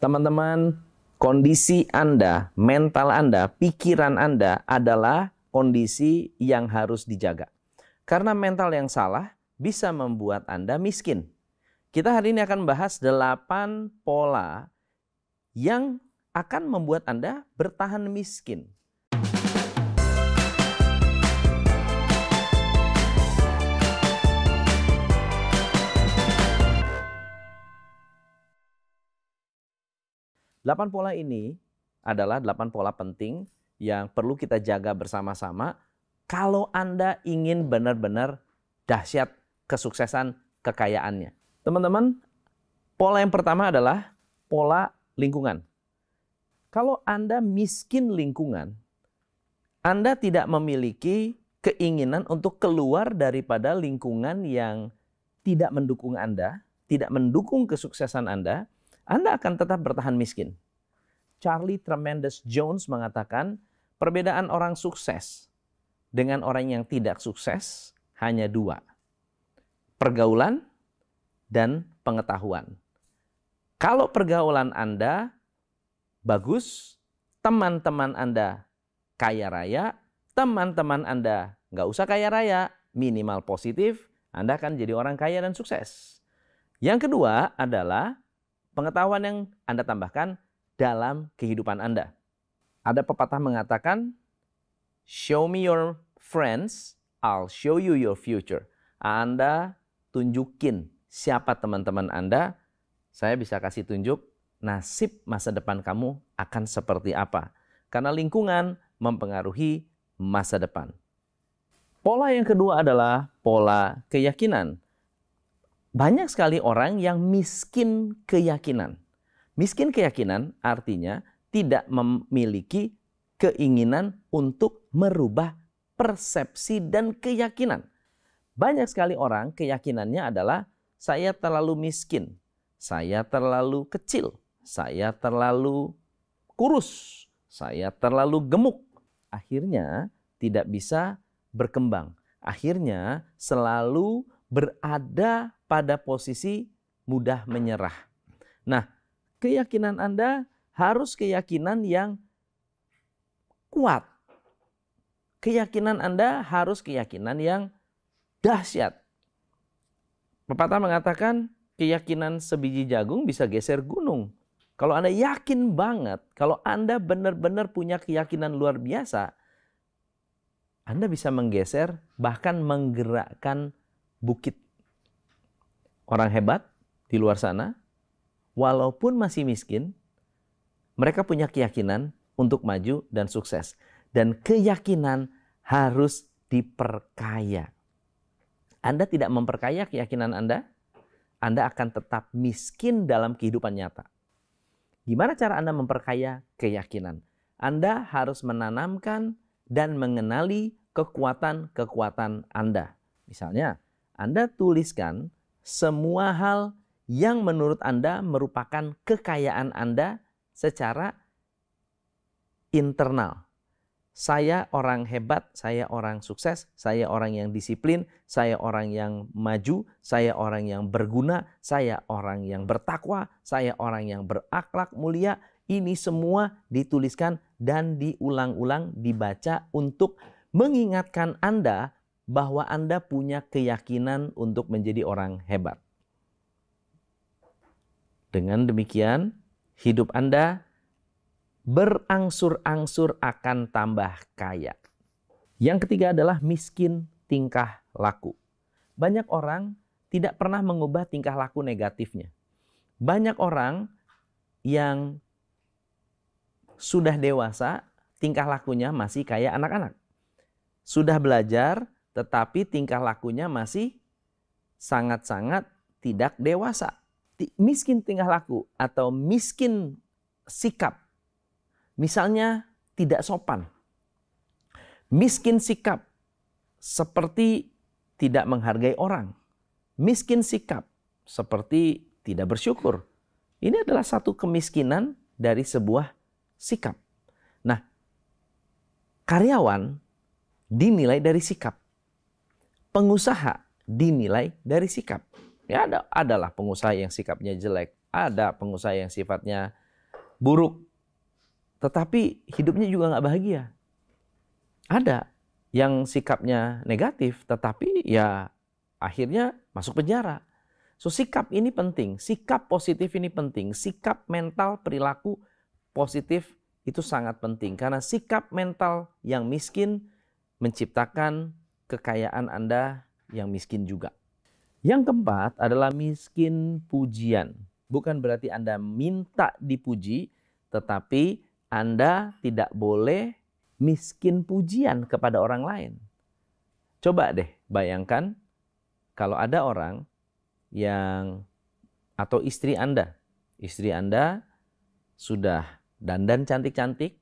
Teman-teman, kondisi Anda, mental Anda, pikiran Anda adalah kondisi yang harus dijaga. Karena mental yang salah bisa membuat Anda miskin. Kita hari ini akan bahas 8 pola yang akan membuat Anda bertahan miskin. Delapan pola ini adalah delapan pola penting yang perlu kita jaga bersama-sama kalau Anda ingin benar-benar dahsyat kesuksesan kekayaannya. Teman-teman, pola yang pertama adalah pola lingkungan. Kalau Anda miskin lingkungan, Anda tidak memiliki keinginan untuk keluar daripada lingkungan yang tidak mendukung Anda, tidak mendukung kesuksesan Anda, anda akan tetap bertahan miskin. Charlie Tremendous Jones mengatakan, perbedaan orang sukses dengan orang yang tidak sukses hanya dua. Pergaulan dan pengetahuan. Kalau pergaulan Anda bagus, teman-teman Anda kaya raya, teman-teman Anda nggak usah kaya raya, minimal positif, Anda akan jadi orang kaya dan sukses. Yang kedua adalah pengetahuan yang Anda tambahkan dalam kehidupan Anda. Ada pepatah mengatakan, show me your friends, I'll show you your future. Anda tunjukin siapa teman-teman Anda, saya bisa kasih tunjuk nasib masa depan kamu akan seperti apa. Karena lingkungan mempengaruhi masa depan. Pola yang kedua adalah pola keyakinan banyak sekali orang yang miskin keyakinan. Miskin keyakinan artinya tidak memiliki keinginan untuk merubah persepsi dan keyakinan. Banyak sekali orang keyakinannya adalah saya terlalu miskin, saya terlalu kecil, saya terlalu kurus, saya terlalu gemuk. Akhirnya tidak bisa berkembang. Akhirnya selalu berada pada posisi mudah menyerah. Nah, keyakinan Anda harus keyakinan yang kuat. Keyakinan Anda harus keyakinan yang dahsyat. Pepatah mengatakan keyakinan sebiji jagung bisa geser gunung. Kalau Anda yakin banget, kalau Anda benar-benar punya keyakinan luar biasa, Anda bisa menggeser bahkan menggerakkan bukit orang hebat di luar sana, walaupun masih miskin, mereka punya keyakinan untuk maju dan sukses. Dan keyakinan harus diperkaya. Anda tidak memperkaya keyakinan Anda, Anda akan tetap miskin dalam kehidupan nyata. Gimana cara Anda memperkaya keyakinan? Anda harus menanamkan dan mengenali kekuatan-kekuatan Anda. Misalnya, Anda tuliskan semua hal yang menurut Anda merupakan kekayaan Anda secara internal. Saya orang hebat, saya orang sukses, saya orang yang disiplin, saya orang yang maju, saya orang yang berguna, saya orang yang bertakwa, saya orang yang berakhlak mulia. Ini semua dituliskan dan diulang-ulang dibaca untuk mengingatkan Anda bahwa Anda punya keyakinan untuk menjadi orang hebat. Dengan demikian, hidup Anda berangsur-angsur akan tambah kaya. Yang ketiga adalah miskin tingkah laku. Banyak orang tidak pernah mengubah tingkah laku negatifnya. Banyak orang yang sudah dewasa, tingkah lakunya masih kayak anak-anak. Sudah belajar, tetapi tingkah lakunya masih sangat-sangat tidak dewasa. Miskin tingkah laku atau miskin sikap. Misalnya tidak sopan. Miskin sikap seperti tidak menghargai orang. Miskin sikap seperti tidak bersyukur. Ini adalah satu kemiskinan dari sebuah sikap. Nah, karyawan dinilai dari sikap pengusaha dinilai dari sikap. Ya ada adalah pengusaha yang sikapnya jelek, ada pengusaha yang sifatnya buruk, tetapi hidupnya juga nggak bahagia. Ada yang sikapnya negatif, tetapi ya akhirnya masuk penjara. So sikap ini penting, sikap positif ini penting, sikap mental perilaku positif itu sangat penting karena sikap mental yang miskin menciptakan kekayaan Anda yang miskin juga. Yang keempat adalah miskin pujian. Bukan berarti Anda minta dipuji, tetapi Anda tidak boleh miskin pujian kepada orang lain. Coba deh bayangkan kalau ada orang yang atau istri Anda, istri Anda sudah dandan cantik-cantik,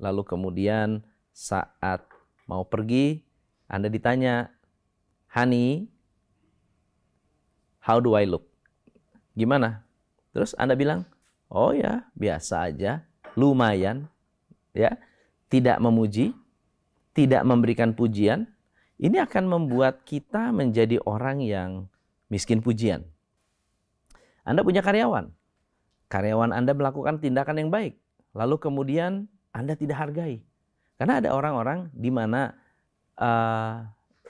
lalu kemudian saat mau pergi, Anda ditanya, "Honey, how do I look?" Gimana? Terus Anda bilang, "Oh ya, biasa aja, lumayan." Ya, tidak memuji, tidak memberikan pujian, ini akan membuat kita menjadi orang yang miskin pujian. Anda punya karyawan. Karyawan Anda melakukan tindakan yang baik. Lalu kemudian Anda tidak hargai. Karena ada orang-orang di mana uh,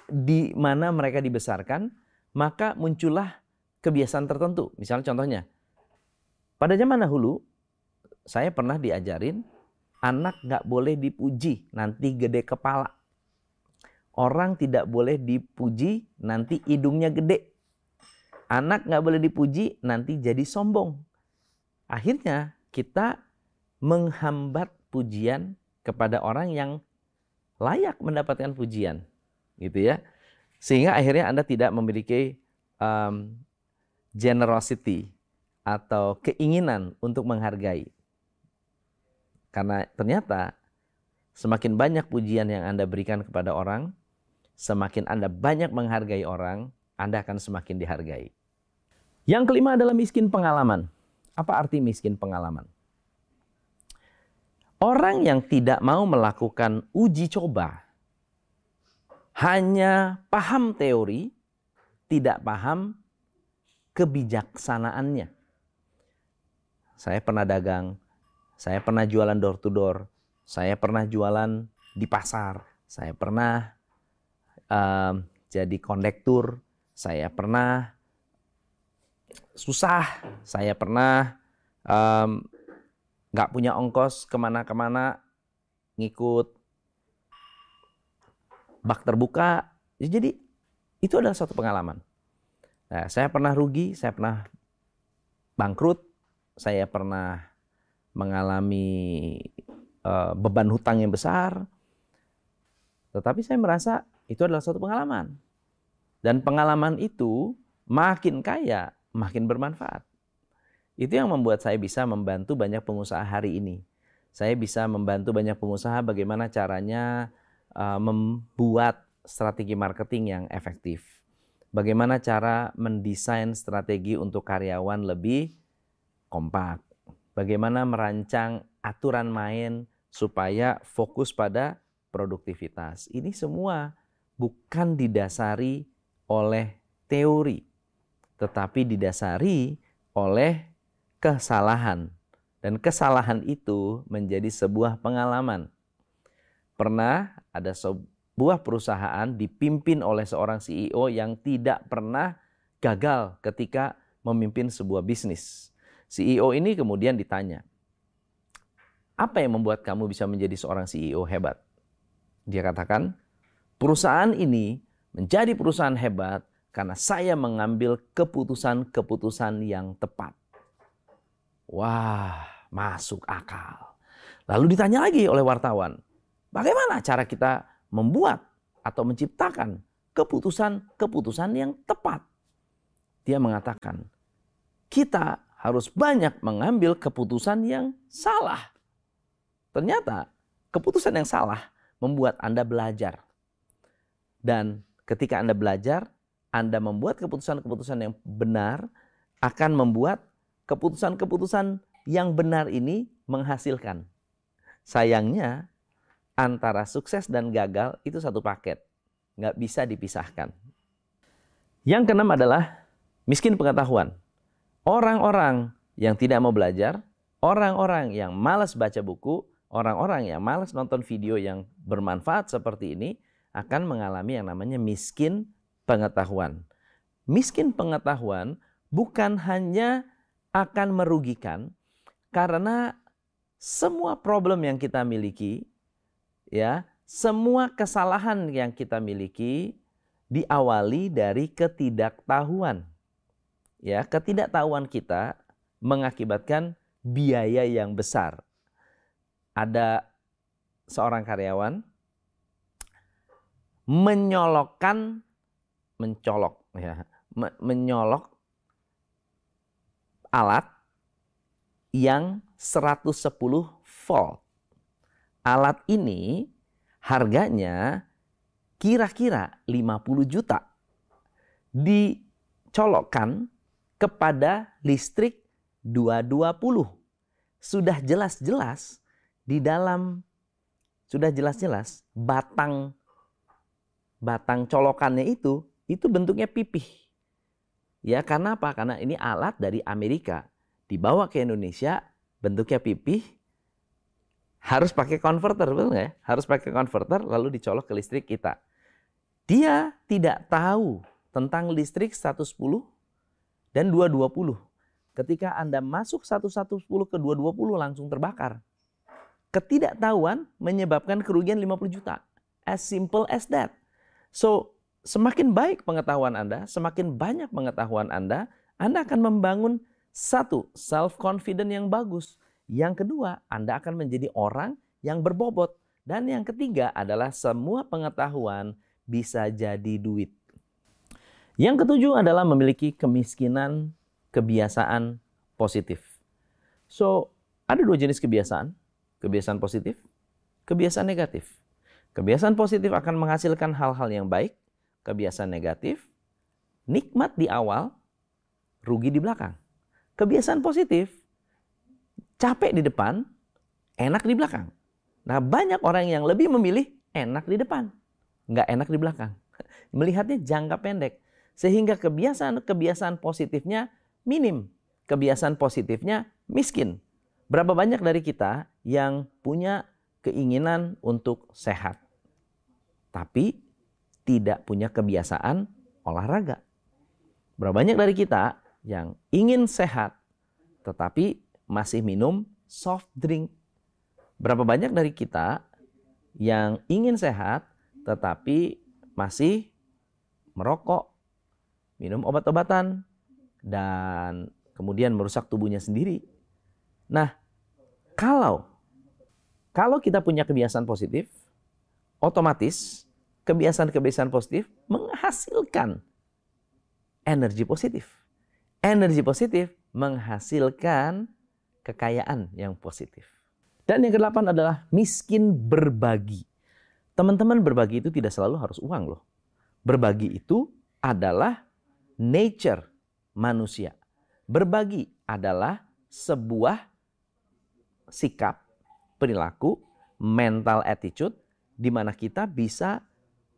di mana mereka dibesarkan, maka muncullah kebiasaan tertentu. Misalnya contohnya, pada zaman dahulu saya pernah diajarin anak nggak boleh dipuji, nanti gede kepala. Orang tidak boleh dipuji, nanti hidungnya gede. Anak nggak boleh dipuji, nanti jadi sombong. Akhirnya kita menghambat pujian kepada orang yang layak mendapatkan pujian, gitu ya. Sehingga akhirnya Anda tidak memiliki um, generosity atau keinginan untuk menghargai. Karena ternyata semakin banyak pujian yang Anda berikan kepada orang, semakin Anda banyak menghargai orang, Anda akan semakin dihargai. Yang kelima adalah miskin pengalaman. Apa arti miskin pengalaman? Orang yang tidak mau melakukan uji coba hanya paham teori, tidak paham kebijaksanaannya. Saya pernah dagang, saya pernah jualan door to door, saya pernah jualan di pasar, saya pernah um, jadi kondektur, saya pernah susah. Saya pernah nggak punya ongkos ke mana-kemana ngikut bak terbuka. Jadi itu adalah suatu pengalaman. Nah, saya pernah rugi, saya pernah bangkrut, saya pernah mengalami uh, beban hutang yang besar. Tetapi saya merasa itu adalah suatu pengalaman. Dan pengalaman itu makin kaya makin bermanfaat. Itu yang membuat saya bisa membantu banyak pengusaha hari ini. Saya bisa membantu banyak pengusaha bagaimana caranya uh, membuat strategi marketing yang efektif. Bagaimana cara mendesain strategi untuk karyawan lebih kompak. Bagaimana merancang aturan main supaya fokus pada produktivitas. Ini semua bukan didasari oleh teori, tetapi didasari oleh kesalahan. Dan kesalahan itu menjadi sebuah pengalaman. Pernah ada sebuah perusahaan dipimpin oleh seorang CEO yang tidak pernah gagal ketika memimpin sebuah bisnis. CEO ini kemudian ditanya, apa yang membuat kamu bisa menjadi seorang CEO hebat? Dia katakan, perusahaan ini menjadi perusahaan hebat karena saya mengambil keputusan-keputusan yang tepat. Wah, masuk akal. Lalu ditanya lagi oleh wartawan, bagaimana cara kita membuat atau menciptakan keputusan-keputusan yang tepat? Dia mengatakan, kita harus banyak mengambil keputusan yang salah. Ternyata keputusan yang salah membuat Anda belajar. Dan ketika Anda belajar, anda membuat keputusan-keputusan yang benar akan membuat keputusan-keputusan yang benar ini menghasilkan. Sayangnya antara sukses dan gagal itu satu paket. Nggak bisa dipisahkan. Yang keenam adalah miskin pengetahuan. Orang-orang yang tidak mau belajar orang-orang yang malas baca buku, orang-orang yang malas nonton video yang bermanfaat seperti ini akan mengalami yang namanya miskin pengetahuan. Miskin pengetahuan bukan hanya akan merugikan karena semua problem yang kita miliki ya, semua kesalahan yang kita miliki diawali dari ketidaktahuan. Ya, ketidaktahuan kita mengakibatkan biaya yang besar. Ada seorang karyawan menyolokkan mencolok ya, menyolok alat yang 110 volt. Alat ini harganya kira-kira 50 juta. Dicolokkan kepada listrik 220. Sudah jelas-jelas di dalam sudah jelas-jelas batang batang colokannya itu itu bentuknya pipih. Ya, karena apa? Karena ini alat dari Amerika dibawa ke Indonesia bentuknya pipih harus pakai converter, betul nggak ya? Harus pakai converter lalu dicolok ke listrik kita. Dia tidak tahu tentang listrik 110 dan 220. Ketika Anda masuk 110 ke 220 langsung terbakar. Ketidaktahuan menyebabkan kerugian 50 juta. As simple as that. So, semakin baik pengetahuan Anda, semakin banyak pengetahuan Anda, Anda akan membangun satu, self confident yang bagus. Yang kedua, Anda akan menjadi orang yang berbobot. Dan yang ketiga adalah semua pengetahuan bisa jadi duit. Yang ketujuh adalah memiliki kemiskinan kebiasaan positif. So, ada dua jenis kebiasaan. Kebiasaan positif, kebiasaan negatif. Kebiasaan positif akan menghasilkan hal-hal yang baik, kebiasaan negatif, nikmat di awal, rugi di belakang. Kebiasaan positif, capek di depan, enak di belakang. Nah banyak orang yang lebih memilih enak di depan, nggak enak di belakang. Melihatnya jangka pendek. Sehingga kebiasaan-kebiasaan positifnya minim. Kebiasaan positifnya miskin. Berapa banyak dari kita yang punya keinginan untuk sehat. Tapi tidak punya kebiasaan olahraga. Berapa banyak dari kita yang ingin sehat tetapi masih minum soft drink? Berapa banyak dari kita yang ingin sehat tetapi masih merokok, minum obat-obatan, dan kemudian merusak tubuhnya sendiri? Nah, kalau kalau kita punya kebiasaan positif, otomatis kebiasaan-kebiasaan positif menghasilkan energi positif. Energi positif menghasilkan kekayaan yang positif. Dan yang kedelapan adalah miskin berbagi. Teman-teman berbagi itu tidak selalu harus uang loh. Berbagi itu adalah nature manusia. Berbagi adalah sebuah sikap, perilaku, mental attitude di mana kita bisa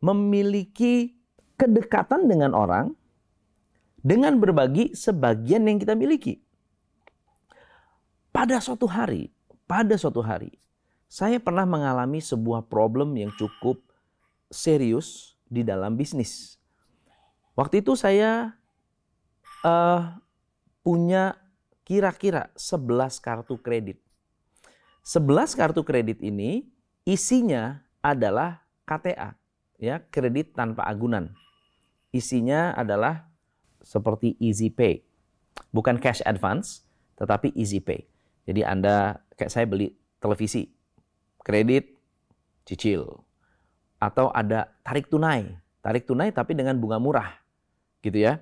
memiliki kedekatan dengan orang dengan berbagi sebagian yang kita miliki. Pada suatu hari, pada suatu hari, saya pernah mengalami sebuah problem yang cukup serius di dalam bisnis. Waktu itu saya uh, punya kira-kira 11 kartu kredit. 11 kartu kredit ini isinya adalah KTA ya kredit tanpa agunan. Isinya adalah seperti easy pay. Bukan cash advance, tetapi easy pay. Jadi Anda kayak saya beli televisi, kredit cicil atau ada tarik tunai. Tarik tunai tapi dengan bunga murah. Gitu ya.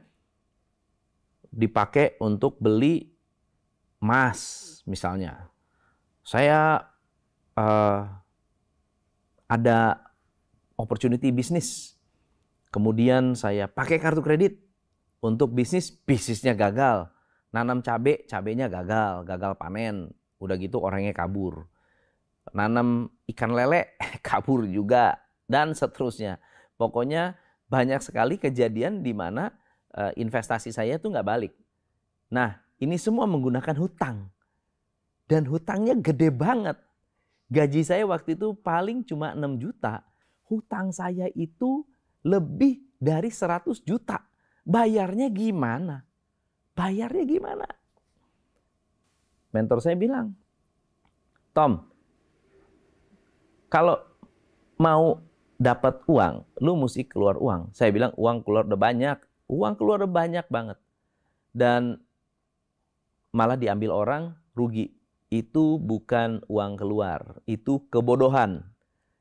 Dipakai untuk beli emas misalnya. Saya uh, ada opportunity bisnis. Kemudian saya pakai kartu kredit untuk bisnis, bisnisnya gagal. Nanam cabai, cabainya gagal, gagal panen. Udah gitu orangnya kabur. Nanam ikan lele, kabur juga. Dan seterusnya. Pokoknya banyak sekali kejadian di mana uh, investasi saya itu nggak balik. Nah, ini semua menggunakan hutang. Dan hutangnya gede banget. Gaji saya waktu itu paling cuma 6 juta. Hutang saya itu lebih dari 100 juta. Bayarnya gimana? Bayarnya gimana? Mentor saya bilang, Tom, kalau mau dapat uang, lu mesti keluar uang. Saya bilang uang keluar udah banyak, uang keluar udah banyak banget. Dan malah diambil orang rugi. Itu bukan uang keluar, itu kebodohan.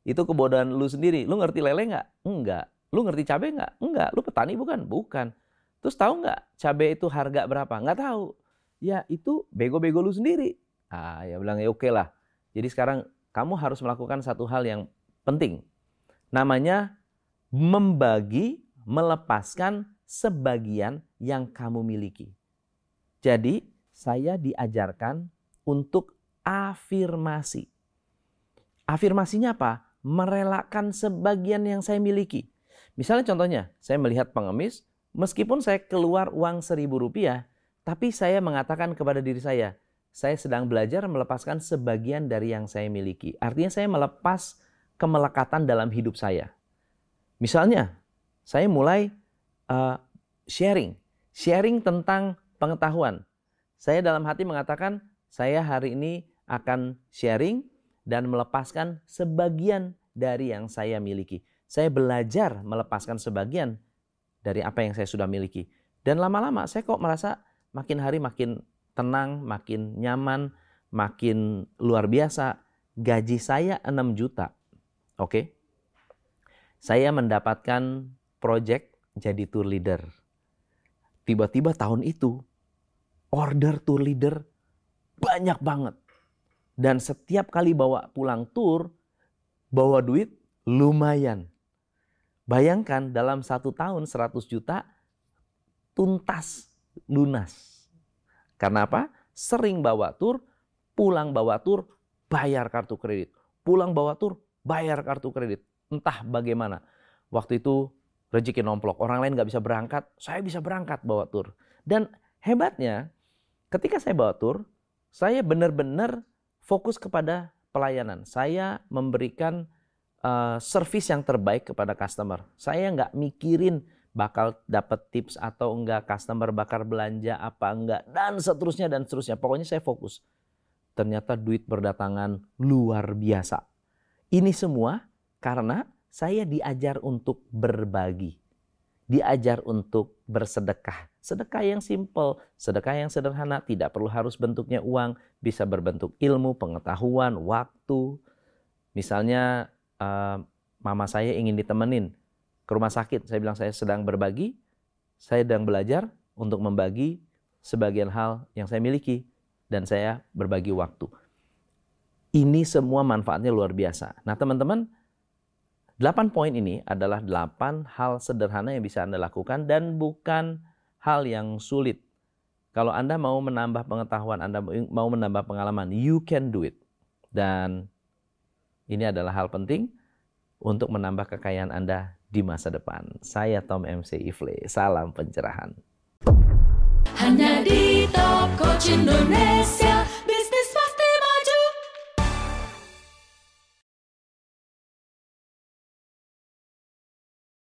Itu kebodohan lu sendiri. Lu ngerti lele nggak? Enggak. Lu ngerti cabai nggak? Enggak. Lu petani bukan? Bukan. Terus tahu nggak cabai itu harga berapa? Nggak tahu. Ya itu bego-bego lu sendiri. Ah ya bilang ya oke okay lah. Jadi sekarang kamu harus melakukan satu hal yang penting. Namanya membagi, melepaskan sebagian yang kamu miliki. Jadi saya diajarkan untuk afirmasi. Afirmasinya apa? Merelakan sebagian yang saya miliki. Misalnya contohnya, saya melihat pengemis, meskipun saya keluar uang seribu rupiah, tapi saya mengatakan kepada diri saya, saya sedang belajar melepaskan sebagian dari yang saya miliki. Artinya saya melepas kemelekatan dalam hidup saya. Misalnya, saya mulai uh, sharing, sharing tentang pengetahuan. Saya dalam hati mengatakan, saya hari ini akan sharing dan melepaskan sebagian dari yang saya miliki. Saya belajar melepaskan sebagian dari apa yang saya sudah miliki. Dan lama-lama saya kok merasa makin hari makin tenang, makin nyaman, makin luar biasa. Gaji saya 6 juta. Oke. Okay? Saya mendapatkan project jadi tour leader. Tiba-tiba tahun itu order tour leader banyak banget. Dan setiap kali bawa pulang tour, bawa duit lumayan. Bayangkan dalam satu tahun 100 juta tuntas lunas. Karena apa? Sering bawa tur, pulang bawa tur, bayar kartu kredit. Pulang bawa tur, bayar kartu kredit. Entah bagaimana. Waktu itu rezeki nomplok. Orang lain nggak bisa berangkat, saya bisa berangkat bawa tur. Dan hebatnya, ketika saya bawa tur, saya benar-benar fokus kepada pelayanan. Saya memberikan uh, service yang terbaik kepada customer. Saya nggak mikirin bakal dapat tips atau enggak, customer bakal belanja apa enggak, dan seterusnya dan seterusnya. Pokoknya saya fokus. Ternyata duit berdatangan luar biasa. Ini semua karena saya diajar untuk berbagi. Diajar untuk bersedekah. Sedekah yang simple, sedekah yang sederhana, tidak perlu harus bentuknya uang, bisa berbentuk ilmu, pengetahuan, waktu. Misalnya uh, mama saya ingin ditemenin, ke rumah sakit. Saya bilang saya sedang berbagi, saya sedang belajar untuk membagi sebagian hal yang saya miliki dan saya berbagi waktu. Ini semua manfaatnya luar biasa. Nah, teman-teman, 8 poin ini adalah 8 hal sederhana yang bisa Anda lakukan dan bukan hal yang sulit. Kalau Anda mau menambah pengetahuan, Anda mau menambah pengalaman, you can do it. Dan ini adalah hal penting untuk menambah kekayaan Anda di masa depan. Saya Tom MC Ifle, salam pencerahan. Hanya di Top Coach Indonesia.